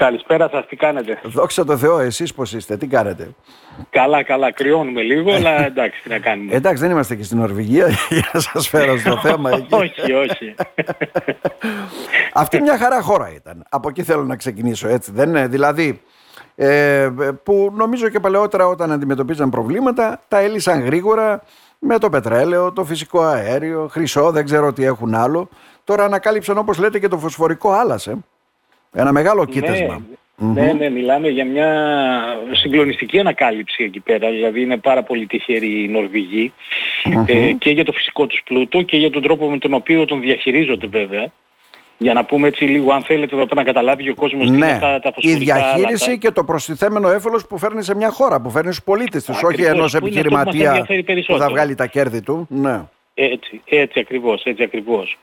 Καλησπέρα σας, τι κάνετε; Δόξα τω Θεώ, εσείς πώς είστε, τι κάνετε; Καλά, καλά, κρυώνουμε λίγο, αλλά εντάξει, τι να κάνουμε. Εντάξει, δεν είμαστε και στην Νορβηγία για να σας φέρω στο θέμα εκεί. όχι, όχι. Αυτή μια χαρά χώρα ήταν. Από εκεί θέλω να ξεκινήσω, έτσι. Δεν είναι, δηλαδή, ε, που νομίζω και παλαιότερα όταν αντιμετωπίζαν προβλήματα, τα έλυσαν γρήγορα με το πετρέλαιο, το φυσικό αέριο, χρυσό, δεν ξέρω τι έχουν άλλο. Τώρα ανακάλυψαν όπως λέτε και το φωσφορικό άλασε. Ένα μεγάλο Ναι, κοίτασμα. Ναι, ναι, μιλάμε για μια συγκλονιστική ανακάλυψη εκεί πέρα. Δηλαδή είναι πάρα πολύ τυχεροί οι νορβηγοι ε, και για το φυσικό τους πλούτο και για τον τρόπο με τον οποίο τον διαχειρίζονται βέβαια. Για να πούμε έτσι λίγο, αν θέλετε εδώ πέρα να καταλάβει και ο κόσμος τι είναι Ναι, αυτά τα η φωσφορικά διαχείριση άλατα. και το προστιθέμενο έφελος που φέρνει σε μια χώρα, που φέρνει στους πολίτες τους, όχι Ακριβώς, ενός που είναι αυτό που μας επιχειρηματία ενδιαφέρει που θα περισσότερο. βγάλει τα κέρδη του. Ναι. Έτσι, έτσι ακριβώς, έτσι ακριβώς.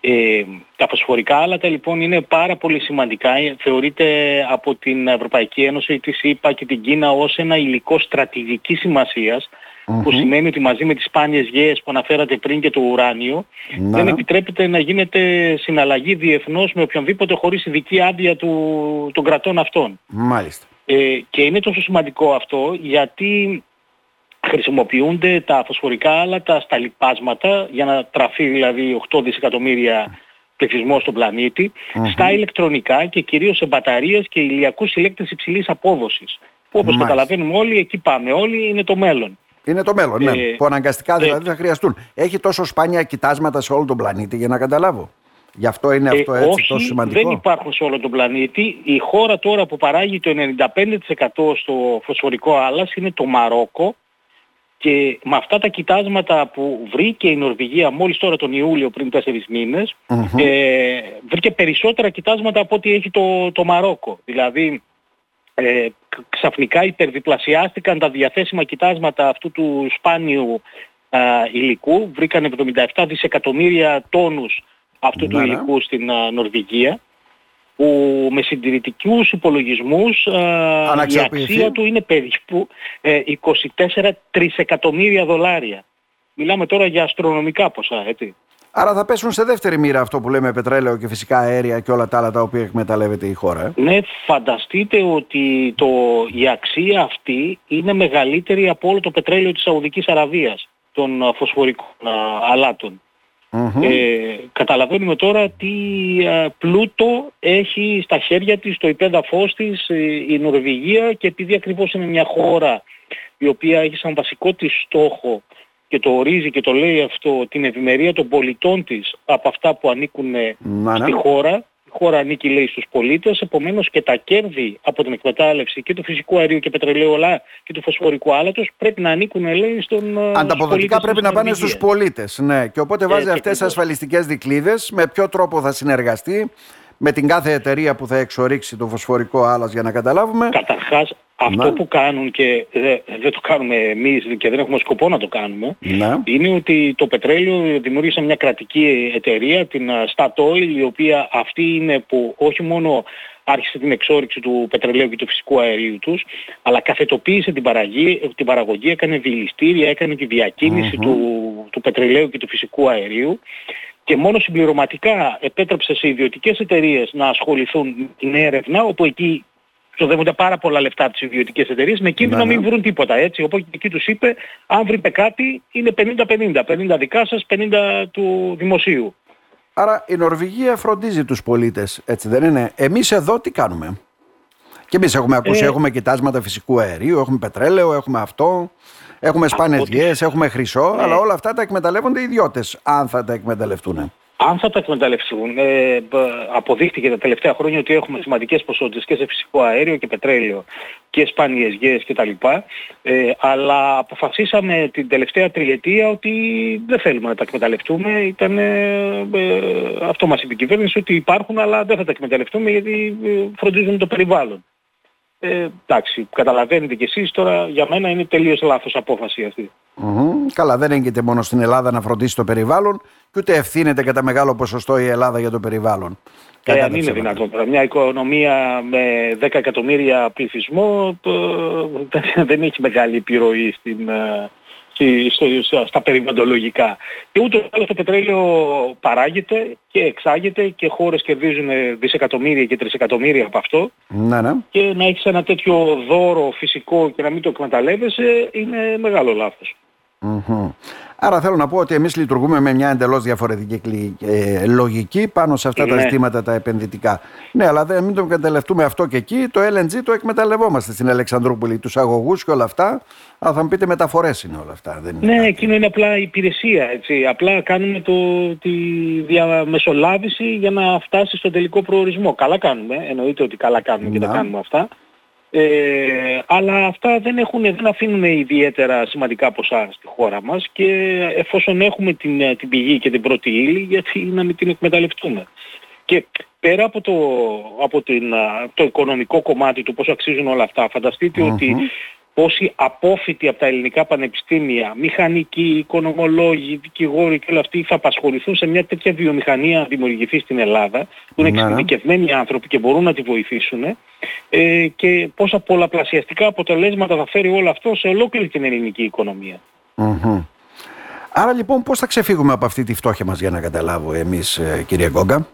Ε, τα φωσφορικά άλατα λοιπόν είναι πάρα πολύ σημαντικά. Ε, Θεωρείται από την Ευρωπαϊκή Ένωση, της ΣΥΠΑ και την Κίνα ως ένα υλικό στρατηγικής σημασίας, που σημαίνει ότι μαζί με τις σπάνιες γέες που αναφέρατε πριν και το ουράνιο Ναι. δεν επιτρέπεται να γίνεται συναλλαγή διεθνώς με οποιονδήποτε χωρίς ειδική άδεια του, των κρατών αυτών. Μάλιστα. Ε, και είναι τόσο σημαντικό αυτό γιατί χρησιμοποιούνται τα φωσφορικά άλατα στα λιπάσματα για να τραφεί δηλαδή 8 δισεκατομμύρια πληθυσμός στον πλανητη στα ηλεκτρονικά και κυρίως σε μπαταρίες και ηλιακούς συλλέκτες υψηλής απόδοσης. Που όπως Μάλιστα. καταλαβαίνουμε όλοι, εκεί πάμε όλοι, είναι το μέλλον. Είναι το μέλλον, ναι. Ε, που αναγκαστικά ε, δηλαδή θα χρειαστούν. Έχει τόσο σπάνια κοιτάσματα σε όλο τον πλανήτη για να καταλάβω. Γι' αυτό είναι αυτό Ε, έτσι όχι, τόσο σημαντικό. δεν υπάρχουν σε όλο τον πλανήτη. Η χώρα τώρα που παράγει το 95% στο φωσφορικό άλας είναι το Μαρόκο και με αυτά τα κοιτάσματα που βρήκε η Νορβηγία μόλις τώρα τον Ιούλιο πριν τέσσερις μήνες, ε, βρήκε περισσότερα κοιτάσματα από ό,τι έχει το, το Μαρόκο. Δηλαδή ε, ξ- ξαφνικά υπερδιπλασιάστηκαν τα διαθέσιμα κοιτάσματα αυτού του σπάνιου α, υλικού. Βρήκαν 77 δισεκατομμύρια τόνους αυτού του Ναι, ναι. υλικού στην α, Νορβηγία που με συντηρητικούς υπολογισμούς α, η Αναξιοποιηθεί. αξία του είναι περίπου ε, 24 τρισεκατομμύρια δολάρια. Μιλάμε τώρα για αστρονομικά ποσά, έτσι. Άρα θα πέσουν σε δεύτερη μοίρα αυτό που λέμε πετρέλαιο και φυσικά αέρια και όλα τα άλλα τα οποία εκμεταλλεύεται η χώρα. ε; Ναι, φανταστείτε ότι το, η αξία αυτή είναι μεγαλύτερη από όλο το πετρέλαιο της Σαουδικής Αραβίας, των α, φωσφορικών α, αλάτων. Μμμ. Ε, καταλαβαίνουμε τώρα τι α, πλούτο έχει στα χέρια της, το υπέδαφος της ε, η Νορβηγία και επειδή ακριβώς είναι μια χώρα η οποία έχει σαν βασικό της στόχο και το ορίζει και το λέει αυτό την ευημερία των πολιτών της από αυτά που ανήκουν ε, Να, ναι. στη χώρα. Η χώρα ανήκει λέει στους πολίτες, επομένως και τα κέρδη από την εκμετάλλευση και του φυσικού αερίου και πετρελαίου αλλά και του φωσφορικού άλατος πρέπει να ανήκουν λέει στον ε, στους Ανταποδοτικά πολίτες πρέπει της να πάνε Νορβηγίας. στους πολίτες. Ναι. Και οπότε βάζει Έτσι αυτές τις ακριβώς. ασφαλιστικές δικλείδες, με ποιο τρόπο θα συνεργαστεί με την κάθε εταιρεία που θα εξορίξει το φωσφορικό άλας για να καταλάβουμε. Καταρχάς αυτό Ναι. που κάνουν και δεν, δεν το κάνουμε εμείς και δεν έχουμε σκοπό να το κάνουμε Ναι. είναι ότι το πετρέλαιο δημιούργησε μια κρατική εταιρεία, την α, Statoil, η οποία αυτή είναι που όχι μόνο άρχισε την εξόριξη του πετρελαίου και του φυσικού αερίου τους, αλλά καθετοποίησε την, παραγή, την παραγωγή, έκανε δηληστήρια, έκανε τη διακίνηση του, του πετρελαίου και του φυσικού αερίου και μόνο συμπληρωματικά επέτρεψε σε ιδιωτικές εταιρείες να ασχοληθούν με την έρευνα, όπου εκεί ξοδεύονται πάρα πολλά λεφτά από τις ιδιωτικές εταιρείες με κίνδυνο Ναι, να ναι. μην βρουν τίποτα έτσι. Οπότε εκεί τους είπε αν βρείτε κάτι είναι 50-50. 50 δικά σας, 50 του δημοσίου. Άρα η Νορβηγία φροντίζει τους πολίτες, έτσι δεν είναι. Εμείς εδώ τι κάνουμε; Και εμείς έχουμε ακούσει, Ε, έχουμε κοιτάσματα φυσικού αερίου, έχουμε πετρέλαιο, έχουμε αυτό, έχουμε σπάνιες ό,τι- γέες, έχουμε χρυσό, Ναι. αλλά όλα αυτά τα εκμεταλλεύονται οι ιδιώτες, αν θα τα εκμεταλλευτούν. Αν θα τα εκμεταλλευτούν, ε, μπ, αποδείχτηκε τα τελευταία χρόνια ότι έχουμε σημαντικές ποσότητες και σε φυσικό αέριο και πετρέλαιο και σπάνιες γέες κτλ. Ε, αλλά αποφασίσαμε την τελευταία τριετία ότι δεν θέλουμε να τα εκμεταλλευτούμε. Ήταν, ε, ε, αυτό μας είπε η κυβέρνηση ότι υπάρχουν αλλά δεν θα τα εκμεταλλευτούμε γιατί ε, φροντίζουν το περιβάλλον. Ε, εντάξει, καταλαβαίνετε κι εσείς τώρα για μένα είναι τελείως λάθος απόφαση αυτή. Μμμ. Καλά, δεν έγκυται μόνο στην Ελλάδα να φροντίσει το περιβάλλον και ούτε ευθύνεται κατά μεγάλο ποσοστό η Ελλάδα για το περιβάλλον. Ε, Κατά αν τα είναι ψέματα. δυνατόν τώρα. Μια οικονομία με 10 εκατομμύρια πληθυσμό ε, δεν έχει μεγάλη επιρροή στην, ε, στα περιβαλλοντολογικά. Και ούτως άλλο το πετρέλαιο παράγεται και εξάγεται και χώρες κερδίζουν δισεκατομμύρια και τρισεκατομμύρια από αυτό. Ναι, ναι. Και να έχεις ένα τέτοιο δώρο φυσικό και να μην το εκμεταλλεύεσαι είναι μεγάλο λάθος. Άρα θέλω να πω ότι εμείς λειτουργούμε με μια εντελώς διαφορετική ε, λογική πάνω σε αυτά τα ναι. ζητήματα τα επενδυτικά. Ναι, αλλά δεν μην το εκμεταλλευτούμε αυτό και εκεί. Το LNG το εκμεταλλευόμαστε στην Αλεξανδρούπολη, τους αγωγούς και όλα αυτά. Αλλά θα μου πείτε μεταφορές είναι όλα αυτά. Δεν είναι ναι, εκείνο είναι απλά υπηρεσία. Έτσι. Απλά κάνουμε το, τη διαμεσολάβηση για να φτάσει στον τελικό προορισμό. Καλά κάνουμε, εννοείται ότι καλά κάνουμε και τα κάνουμε αυτά. Ε, αλλά αυτά δεν, έχουν, δεν αφήνουν ιδιαίτερα σημαντικά ποσά στη χώρα μας και εφόσον έχουμε την, την πηγή και την πρώτη ύλη γιατί να μην την εκμεταλλευτούμε. Και πέρα από το, από την, το οικονομικό κομμάτι του πώς αξίζουν όλα αυτά, ότι πόσοι απόφοιτοι από τα ελληνικά πανεπιστήμια, μηχανικοί, οικονομολόγοι, δικηγόροι και όλα αυτοί θα απασχοληθούν σε μια τέτοια βιομηχανία δημιουργηθεί στην Ελλάδα, που είναι ναι, ναι. εξειδικευμένοι άνθρωποι και μπορούν να τη βοηθήσουν ε, και πόσα πολλαπλασιαστικά αποτελέσματα θα φέρει όλο αυτό σε ολόκληρη την ελληνική Άρα λοιπόν πώς θα ξεφύγουμε από αυτή τη φτώχεια μας για να καταλάβω εμείς ε, κύριε Γκόγκα;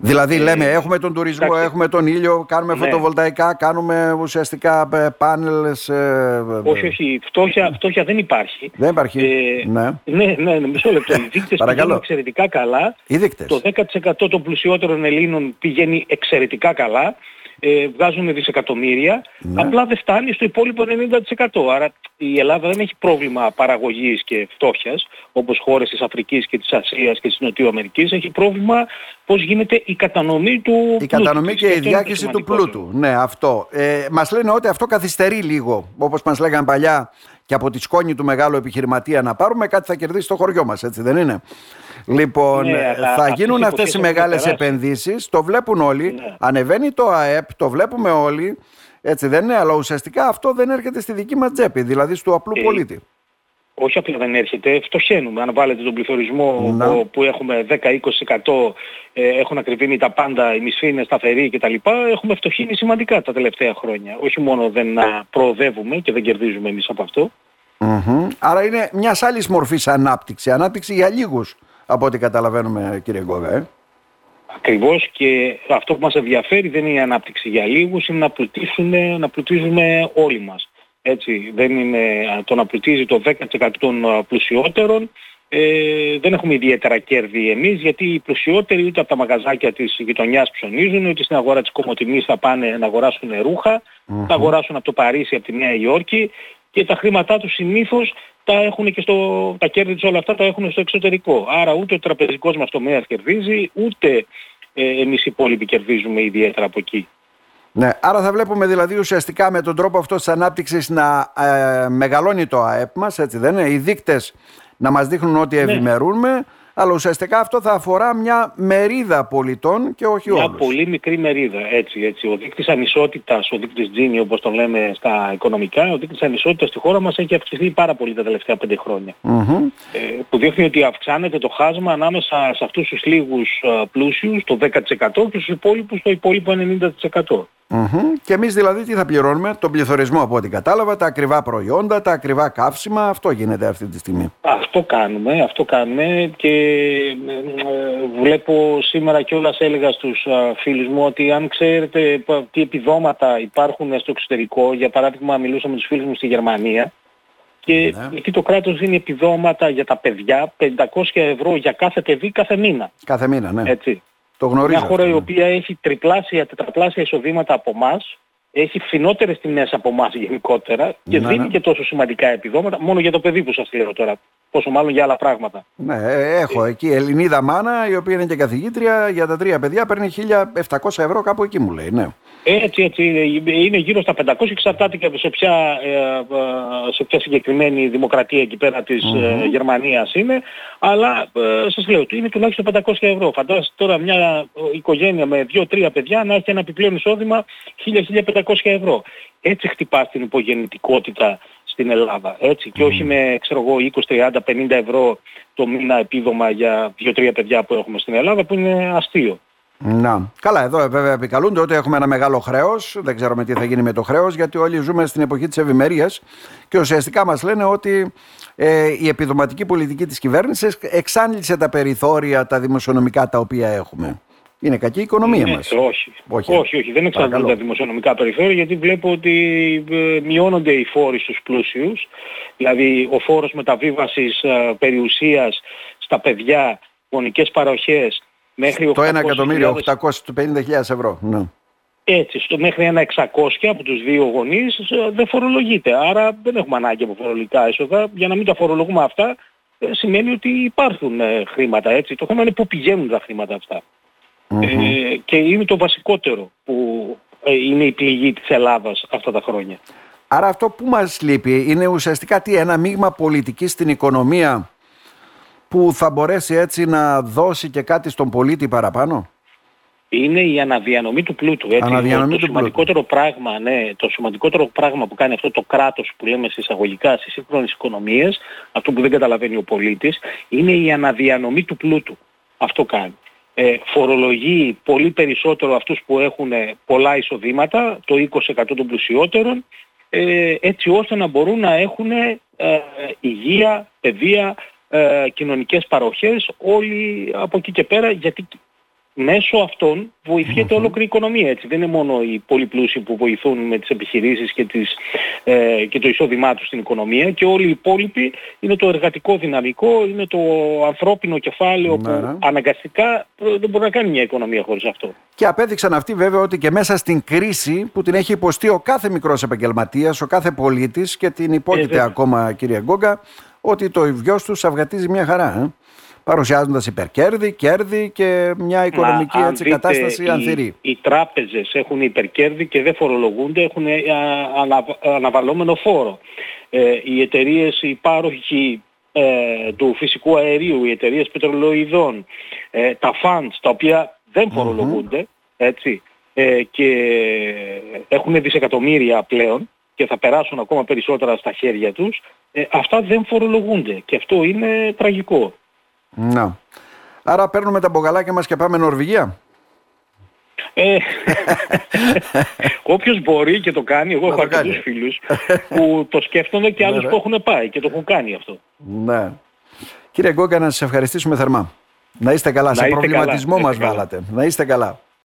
Δηλαδή ε, λέμε έχουμε τον τουρισμό, έχουμε τον ήλιο, κάνουμε ναι. φωτοβολταϊκά, κάνουμε ουσιαστικά ε, πάνελες. Ε, όχι, όχι, φτώχεια, φτώχεια δεν υπάρχει. Δεν υπάρχει, ναι. Ναι, ναι, ναι, μισό λεπτό. Οι δείκτες πηγαίνουν εξαιρετικά καλά. Οι Το 10% των πλουσιότερων Ελλήνων πηγαίνει εξαιρετικά καλά ε, βγάζουν δισεκατομμύρια, ναι. απλά δεν φτάνει στο υπόλοιπο 90%. Άρα η Ελλάδα δεν έχει πρόβλημα παραγωγής και φτώχειας, όπως χώρες της Αφρικής και της Ασίας και της Νοτιού Αμερικής, έχει πρόβλημα πώς γίνεται η κατανομή του Η κατανομή και η διάκριση του πλούτου. Ναι, αυτό. Ε, μας λένε ότι αυτό καθυστερεί λίγο, όπως μας λέγανε παλιά, και από τη σκόνη του μεγάλου επιχειρηματία να πάρουμε, κάτι θα κερδίσει στο χωριό μας, έτσι δεν είναι; Λοιπόν, ναι, θα γίνουν αυτές οι μεγάλες επενδύσεις, το βλέπουν όλοι, ναι. ανεβαίνει το ΑΕΠ, το βλέπουμε όλοι, έτσι δεν είναι, αλλά ουσιαστικά αυτό δεν έρχεται στη δική μας τσέπη, δηλαδή στο απλού ε, πολίτη. Όχι απλά δεν έρχεται, φτωχαίνουμε. Αν βάλετε τον πληθωρισμό που έχουμε 10-20% ε, έχουν ακριβήνει τα πάντα, η μισθή είναι σταθερή κτλ. Έχουμε φτωχύνει σημαντικά τα τελευταία χρόνια. Όχι μόνο δεν προοδεύουμε και δεν κερδίζουμε εμείς από αυτό. Άρα είναι μιας άλλης μορφής ανάπτυξη. Ανάπτυξη για λίγους από ό,τι καταλαβαίνουμε κύριε Γκόγα. Ε. Ακριβώς και αυτό που μας ενδιαφέρει δεν είναι η ανάπτυξη για λίγους, είναι να πλουτίσουμε, να πλουτίζουμε όλοι μας. Έτσι, δεν είναι το να πλουτίζει το 10% των πλουσιότερων. Ε, δεν έχουμε ιδιαίτερα κέρδη εμείς γιατί οι πλουσιότεροι ούτε από τα μαγαζάκια της γειτονιάς ψωνίζουν ούτε στην αγορά της κομμωτινής θα πάνε να αγοράσουν ρούχα, θα αγοράσουν από το Παρίσι, από τη Νέα Υόρκη και τα χρήματά τους συνήθως τα έχουν και στο, τα κέρδη τους όλα αυτά τα έχουν στο εξωτερικό. Άρα ούτε ο τραπεζικός μας τομέας κερδίζει, ούτε ε, εμείς οι υπόλοιποι κερδίζουμε ιδιαίτερα από εκεί. Ναι, άρα θα βλέπουμε δηλαδή ουσιαστικά με τον τρόπο αυτός της ανάπτυξης να ε, μεγαλώνει το ΑΕΠ μας, έτσι δεν είναι, οι δείκτες να μας δείχνουν ότι ναι. ευημερούμε, αλλά ουσιαστικά αυτό θα αφορά μια μερίδα πολιτών και όχι μια όλους. Μια πολύ μικρή μερίδα, έτσι, έτσι. Ο δείκτης ανισότητας, ο δείκτης Gini όπως τον λέμε στα οικονομικά, ο δείκτης ανισότητας στη χώρα μας έχει αυξηθεί πάρα πολύ τα τελευταία πέντε χρόνια. Ε, που δείχνει ότι αυξάνεται το χάσμα ανάμεσα σε αυτούς τους λίγους πλούσιους, το 10% και στους υπόλοιπους το υπόλοιπο 90%. Mm-hmm. Και εμείς δηλαδή τι θα πληρώνουμε, τον πληθωρισμό από ό,τι κατάλαβα, τα ακριβά προϊόντα, τα ακριβά καύσιμα, αυτό γίνεται αυτή τη στιγμή. Αυτό κάνουμε, αυτό κάνουμε και ε, βλέπω σήμερα κιόλας έλεγα στους φίλους μου ότι αν ξέρετε τι επιδόματα υπάρχουν στο εξωτερικό, για παράδειγμα μιλούσα με τους φίλους μου στη Γερμανία, και ναι. εκεί το κράτος δίνει επιδόματα για τα παιδιά 500 ευρώ για κάθε παιδί κάθε μήνα. Κάθε μήνα, ναι. Έτσι. Το γνωρίζω. Μια χώρα η ναι. οποία έχει τριπλάσια, τετραπλάσια εισοδήματα από εμάς, έχει φθηνότερες τιμές από εμάς γενικότερα και ναι, δίνει ναι. και τόσο σημαντικά επιδόματα μόνο για το παιδί που σας λέω τώρα πόσο μάλλον για άλλα πράγματα. Ναι, ε, έχω εκεί Ελληνίδα μάνα, η οποία είναι και καθηγήτρια, για τα τρία παιδιά παίρνει 1.700 ευρώ κάπου εκεί μου λέει, ναι. Έτσι, έτσι, είναι γύρω στα 500, εξαρτάται και σε ποια, ε, ε, σε ποια συγκεκριμένη δημοκρατία εκεί πέρα της mm Γερμανίας είναι, αλλά σας λέω, είναι τουλάχιστον 500 ευρώ. Φαντάζεστε τώρα μια οικογένεια με 2-3 παιδιά να έχει ένα επιπλέον εισόδημα 1.000-1.500 ευρώ. Έτσι χτυπάς την υπογεννητικότητα στην Ελλάδα. Έτσι, και όχι με ξέρω εγώ 20, 30, 50 ευρώ το μήνα επίδομα για 2-3 παιδιά που έχουμε στην Ελλάδα που είναι αστείο. Να. Καλά, εδώ βέβαια επικαλούνται ότι έχουμε ένα μεγάλο χρέος. Δεν ξέρουμε τι θα γίνει με το χρέος, γιατί όλοι ζούμε στην εποχή της ευημερίας και ουσιαστικά μας λένε ότι ε, η επιδοματική πολιτική της κυβέρνησης εξάντλησε τα περιθώρια τα δημοσιονομικά τα οποία έχουμε. Είναι κακή η οικονομία ναι, μας. Όχι. όχι, όχι, όχι. δεν εξαρτάται τα δημοσιονομικά περιθώρια γιατί βλέπω ότι ε, μειώνονται οι φόροι στους πλούσιους. Δηλαδή ο φόρος μεταβίβασης ε, περιουσίας στα παιδιά, γονικές παροχές μέχρι το 1 εκατομμύριο 850.000 ευρώ. Ναι. Έτσι, στο μέχρι ένα 600 από τους δύο γονείς ε, δεν φορολογείται. Άρα δεν έχουμε ανάγκη από φορολογικά έσοδα. Για να μην τα φορολογούμε αυτά σημαίνει ότι υπάρχουν χρήματα. Έτσι. Το θέμα είναι πού πηγαίνουν τα χρήματα αυτά. Ε, και είναι το βασικότερο που ε, είναι η πληγή της Ελλάδας αυτά τα χρόνια. Άρα αυτό που μας λείπει είναι ουσιαστικά τι, ένα μείγμα πολιτικής στην οικονομία που θα μπορέσει έτσι να δώσει και κάτι στον πολίτη παραπάνω; Είναι η αναδιανομή του πλούτου. Έτσι. Αναδιανομή το, του σημαντικότερο πράγμα, ναι, το σημαντικότερο πράγμα που κάνει αυτό το κράτος που λέμε εισαγωγικά στις σύγχρονες οικονομίες, αυτό που δεν καταλαβαίνει ο πολίτης, είναι η αναδιανομή του πλούτου. Αυτό κάνει ε, φορολογεί πολύ περισσότερο αυτούς που έχουν πολλά εισοδήματα, το 20% των πλουσιότερων, ε, έτσι ώστε να μπορούν να έχουν ε, υγεία, παιδεία, ε, κοινωνικές παροχές όλοι από εκεί και πέρα γιατί μέσω αυτών βοηθιέται ολόκληρη η οικονομία. Έτσι. Δεν είναι μόνο οι πολύ πλούσιοι που βοηθούν με τις επιχειρήσεις και, τις, ε, και το εισόδημά τους στην οικονομία και όλοι οι υπόλοιποι είναι το εργατικό δυναμικό, είναι το ανθρώπινο κεφάλαιο που ναι, ναι. αναγκαστικά δεν μπορεί να κάνει μια οικονομία χωρίς αυτό. Και απέδειξαν αυτοί βέβαια ότι και μέσα στην κρίση που την έχει υποστεί ο κάθε μικρός επαγγελματίας, ο κάθε πολίτης και την υπόκειται ε, ακόμα κύριε Γκόγκα, ότι το γιος τους αυγατίζει μια χαρά. Ε παρουσιάζοντας υπερκέρδη, κέρδη και μια οικονομική έτσι, κατάσταση οι, ανθυρή. Οι τράπεζες έχουν υπερκέρδη και δεν φορολογούνται, έχουν ε, ανα, αναβαλόμενο φόρο. Ε, οι εταιρείες, οι πάροχοι ε, του φυσικού αερίου, οι εταιρείες πετρολοειδών, ε, τα funds τα οποία δεν φορολογούνται, έτσι, ε, και έχουν δισεκατομμύρια πλέον και θα περάσουν ακόμα περισσότερα στα χέρια τους, ε, αυτά δεν φορολογούνται και αυτό είναι τραγικό. Να. Άρα παίρνουμε τα μπογαλάκια μας και πάμε Νορβηγία. Ε, όποιος μπορεί και το κάνει, εγώ έχω αρκετούς φίλους που το σκέφτονται και άλλους ναι, που έχουν πάει και το έχουν κάνει αυτό. Ναι. Κύριε Γκόγκα, να σας ευχαριστήσουμε θερμά. Να είστε καλά. Να Σε προβληματισμό καλά. μας βάλατε. Να είστε καλά.